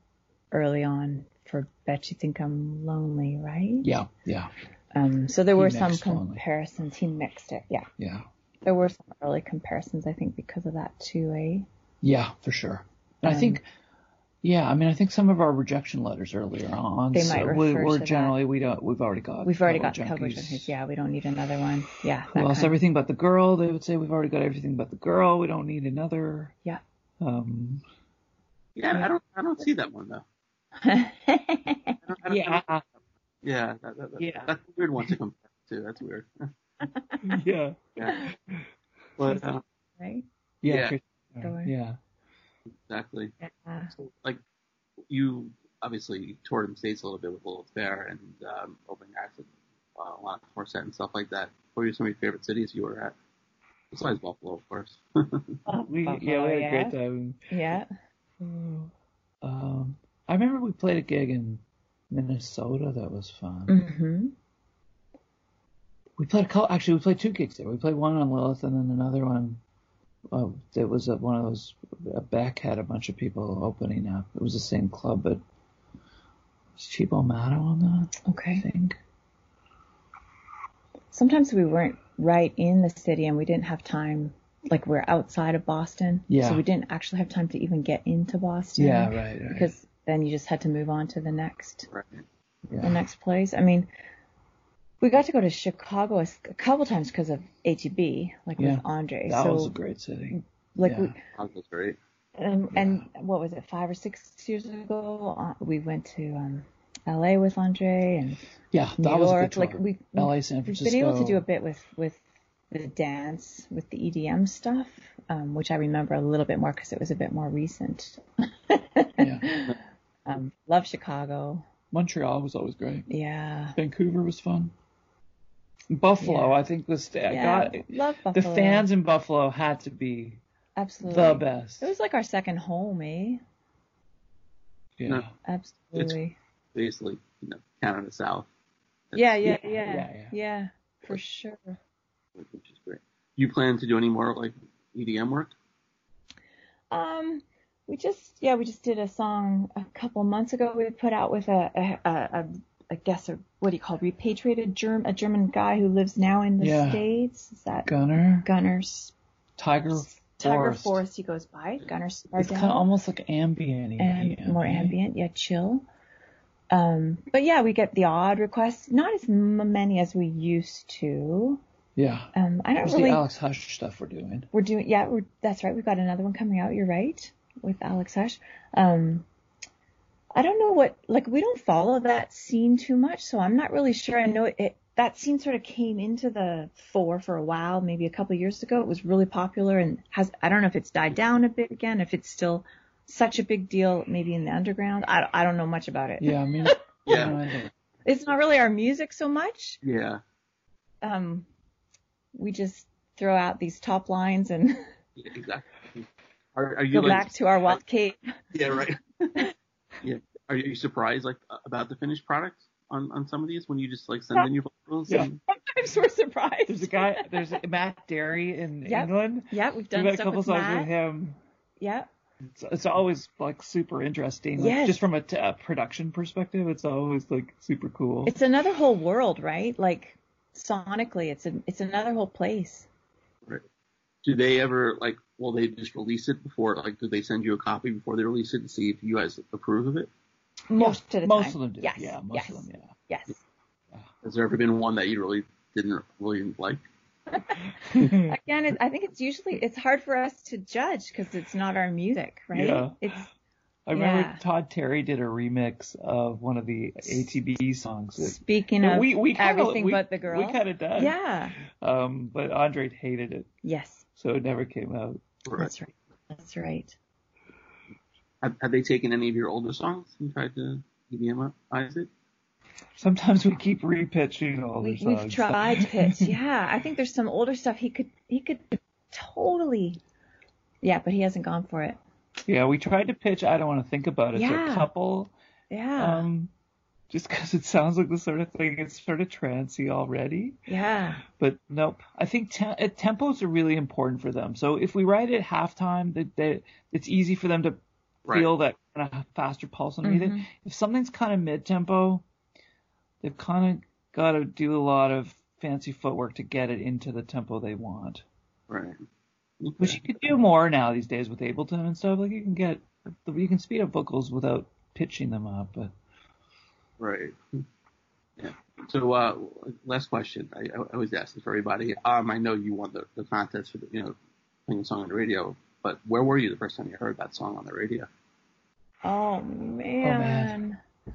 early on for "Bet You Think I'm Lonely," right? Yeah, yeah, Um, so there He were some mixed Lonely. comparisons. He mixed it, yeah. yeah, There were some early comparisons, I think, because of that too, eh? yeah, for sure. And I Um, think, yeah, I mean, I think some of our rejection letters earlier on, They so might we, refer we're to that. generally we don't we've already got We've already got Cowboy Junkies. Junkies. Yeah, we don't need another one. Yeah. Who that else? kind. Everything but the girl. They would say we've already got everything but the girl. We don't need another. Yeah. Um. Yeah, I don't I don't see that one though. I don't, I don't, Yeah. yeah, that, that, that- Yeah. That's a weird one to compare to. That's weird. Yeah. Yeah. But uh, right? Yeah. Yeah. Yeah. exactly. Yeah. So, like you obviously toured in the states a little bit with Lilith Fair and um, opening acts at uh, a lot of Corset and stuff like that. What were some of your favorite cities you were at? Besides Buffalo, of course. We Buffalo, yeah we had a yeah. great time. Yeah. Um. I remember we played a gig in Minnesota that was fun. Mm-hmm. We played a couple, actually we played two gigs there. We played one on Lilith and then another one. Oh, it was at one of those. uh, Beck had a bunch of people opening up. It was the same club, but was Cibo Matto on that? Okay. I think. Sometimes we weren't right in the city and we didn't have time. Like we're outside of Boston. Yeah. So we didn't actually have time to even get into Boston. Yeah, right, right. Because then you just had to move on to the next right. yeah. the next place. I mean, we got to go to Chicago a couple times because of ATB, like Yeah. with Andre. that so was a great city. like yeah. we, That was great. and, and what was it, five or six years ago? Uh, we went to um, L.A. with Andre and Yeah, New that was a York. good. Like we, LA, San Francisco. we've been able to do a bit with with the dance, with the EDM stuff, um, which I remember a little bit more because it was a bit more recent. Yeah. Um, love Chicago. Montreal was always great. Yeah. Vancouver was fun. Buffalo, Yeah. I think was I Yeah. got love the fans in Buffalo had to be Absolutely. the best. It was like our second home, eh? Yeah. No. Absolutely. Basically, you know, Canada South, Yeah, yeah, Yeah, yeah, yeah, yeah, yeah. for sure. which is great. You plan to do any more like EDM work? Um, we just yeah, we just did a song a couple months ago. We put out with a a, a, a I guess a what do you call it, repatriated Germ a German guy who lives now in the Yeah. states. Is that Gunner, Gunner's Tiger Tiger Forest. Forest? He goes by Gunner's It's kind of almost like ambient. and more ambient, yeah, chill. Um, but yeah, we get the odd requests, not as m- many as we used to. Yeah. Um, I don't There's really. the Alex Hush stuff we're doing. We're doing, yeah, we're, that's right. We've got another one coming out. You're right with Alex Hush. Um, I don't know what, like, we don't follow that scene too much, so I'm not really sure. I know it, that scene sort of came into the fore for a while, maybe a couple of years ago. It was really popular and has, I don't know if it's died down a bit again, if it's still such a big deal, maybe in the underground. I, I don't know much about it. Yeah, I mean, Yeah. no, I It's not really our music so much. Yeah. Um, we just throw out these top lines and Yeah, exactly. Are, are you go like, back to our wild Kate. Yeah, right. yeah. Are you surprised like about the finished product on on some of these when you just like send in your vocals? Yeah. And, Sometimes we're surprised. There's a guy. There's a, Matt Darey in Yep. England. Yeah, we've We've done got a stuff couple with songs Matt. with him. Yeah. It's, it's always like super interesting. Like, Yes. Just from a, t- a production perspective, it's always like super cool. It's another whole world, right? Like sonically, it's an it's another whole place. Do they ever like? Will they just release it before? Like, do they send you a copy before they release it and see if you guys approve of it? Most of the most time. of them do. Yes. Yeah, most yes. of them. Yeah yes. Has there ever been one that you really didn't really like? Again, it, I think it's usually it's hard for us to judge because it's not our music, right? Yeah. It's I remember Yeah. Todd Terry did a remix of one of the ATB songs. That, speaking of we, we kinda, everything we, but the girl. We kind of did. yeah. Um, but Andre hated it, Yes. So it never came out. That's right. That's right. Have, have they taken any of your older songs and tried to EDMize it? Sometimes we keep repitching all the We, songs. we've tried pitch. Yeah, I think there's some older stuff he could he could totally. Yeah, but he hasn't gone for it. Yeah, we tried to pitch. I don't want to think about it. to Yeah. a couple. Yeah. Um, just because it sounds like the sort of thing it's sort of trancy already. yeah. But nope. I think te- uh, tempos are really important for them. So if we write it halftime, that that it's easy for them to Right. feel that kind of faster pulse underneath Mhm. it. If something's kind of mid tempo, they've kind of got to do a lot of fancy footwork to get it into the tempo they want. Right. Which you could do more now these days with Ableton and stuff. Like you can get, you can speed up vocals without pitching them up. But Right. Yeah. So, uh, last question. I, I always ask this for everybody. Um, I know you won the, the contest for the, you know, playing a song on the radio, but where were you the first time you heard that song on the radio? Oh man. Oh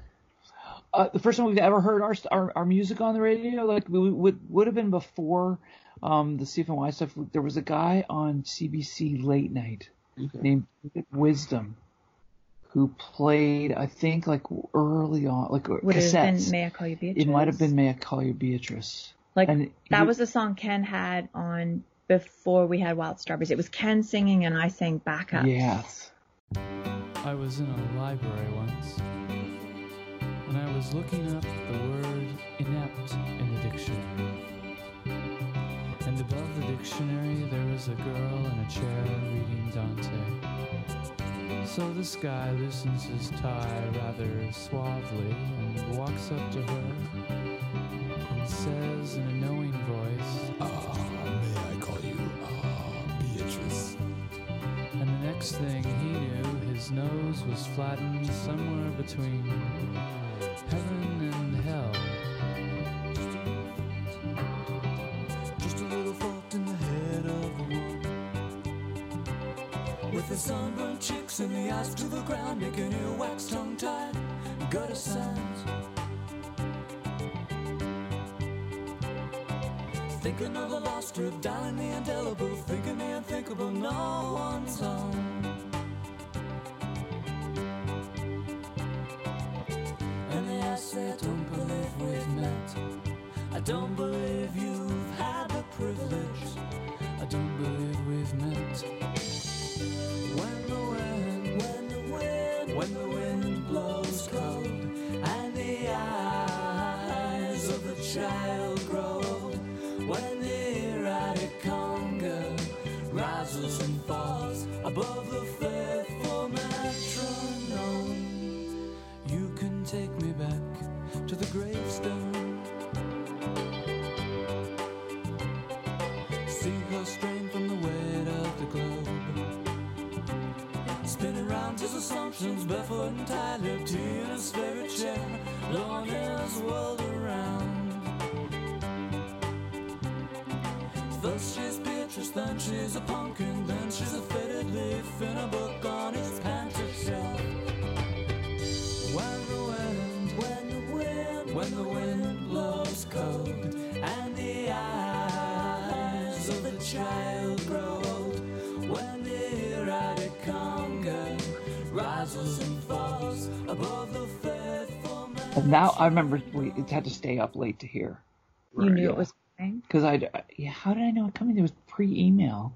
uh, the first time we've ever heard our, our our music on the radio, like we would would have been before um, the CFNY stuff. There was a guy on CBC late night Okay. named Wisdom who played, I think, like early on, like Would it have cassettes. been May I Call You Beatrice? it might have been May I Call You Beatrice. Like and that he- was the song Ken had on before we had Wild Strawberries. It was Ken singing and I sang backup. Yes. I was in a library once, and I was looking up the word inept in the dictionary. And above the dictionary, there was a girl in a chair reading Dante. So the guy loosens his tie rather suavely and walks up to her and says in a knowing voice, Ah, may I call you, ah, Beatrice? And the next thing he knew, his nose was flattened somewhere between the sunburned cheeks and the eyes to the ground Making earwax tongue tied, gutter sounds Thinking of the lost trip, dialing the indelible Thinking the unthinkable, no one's home his assumptions, barefoot and tight-lipped, he in now I remember we had to stay up late to hear. You knew Right. it was coming because I, yeah, how did I know it coming? It was pre-email.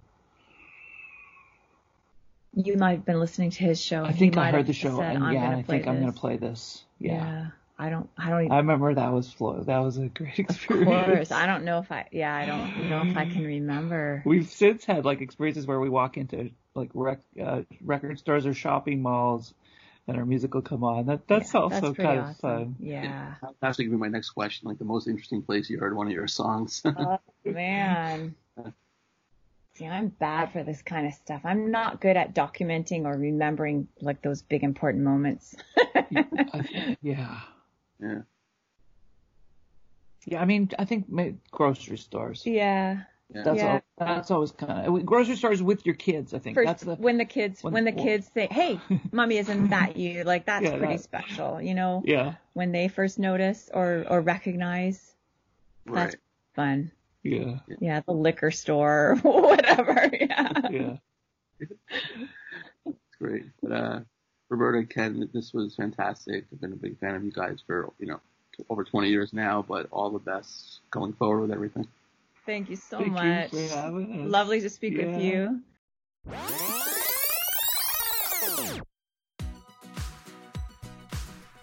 You might have been listening to his show. I and he think I might heard have the show, said, and I'm yeah, gonna I play think I'm gonna this." play this. Yeah. Yeah, I don't. I don't. Even, I remember that was flo- that was a great experience. of experience. course. I don't know if I. Yeah. I don't know if I can remember. We've since had like experiences where we walk into like rec- uh, record stores or shopping malls, and our music will come on. That that's Yeah, also that's kind awesome. of fun. Yeah. That's actually going to be my next question. Like the most interesting place you heard one of your songs. Oh man. See, I'm bad for this kind of stuff. I'm not good at documenting or remembering like those big important moments. Yeah, yeah. yeah. I mean, I think ma- grocery stores. yeah. Yeah. That's Yeah. all, that's always kind of grocery stores with your kids. I think First, that's the when the kids when- when, the kids say, "Hey, mommy, isn't that you?" Like that's Yeah, pretty that- special, you know. yeah When they first notice or or recognize, Right. that's fun. yeah Yeah, the liquor store, or whatever. Yeah. yeah. It's great. But uh, Roberta, Ken, this was fantastic. I've been a big fan of you guys for you know over 20 years now. But all the best going forward with everything. Thank you so Thank much. you for having us. Lovely to speak Yeah. with you.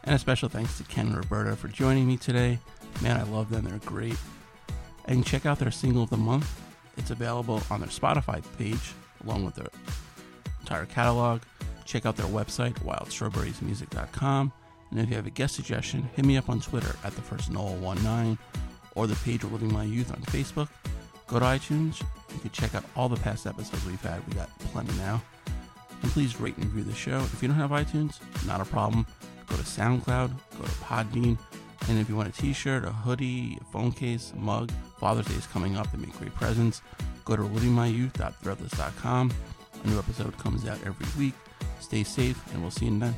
And a special thanks to Ken and Roberta for joining me today. Man, I love them. They're great. And check out their single of the month. It's available on their Spotify page along with their entire catalog. Check out their website, wildstrawberriesmusic.com. And if you have a guest suggestion, hit me up on Twitter at the first Noel19 or the page of Living My Youth on Facebook. Go to iTunes. You can check out all the past episodes we've had. We got plenty now. And please rate and review the show. If you don't have iTunes, not a problem. Go to SoundCloud, go to Podbean, and if you want a t-shirt, a hoodie, a phone case, a mug, Father's Day is coming up. They make great presents. Go to livingmyyouth.threadless.com. A new episode comes out every week. Stay safe, and we'll see you then.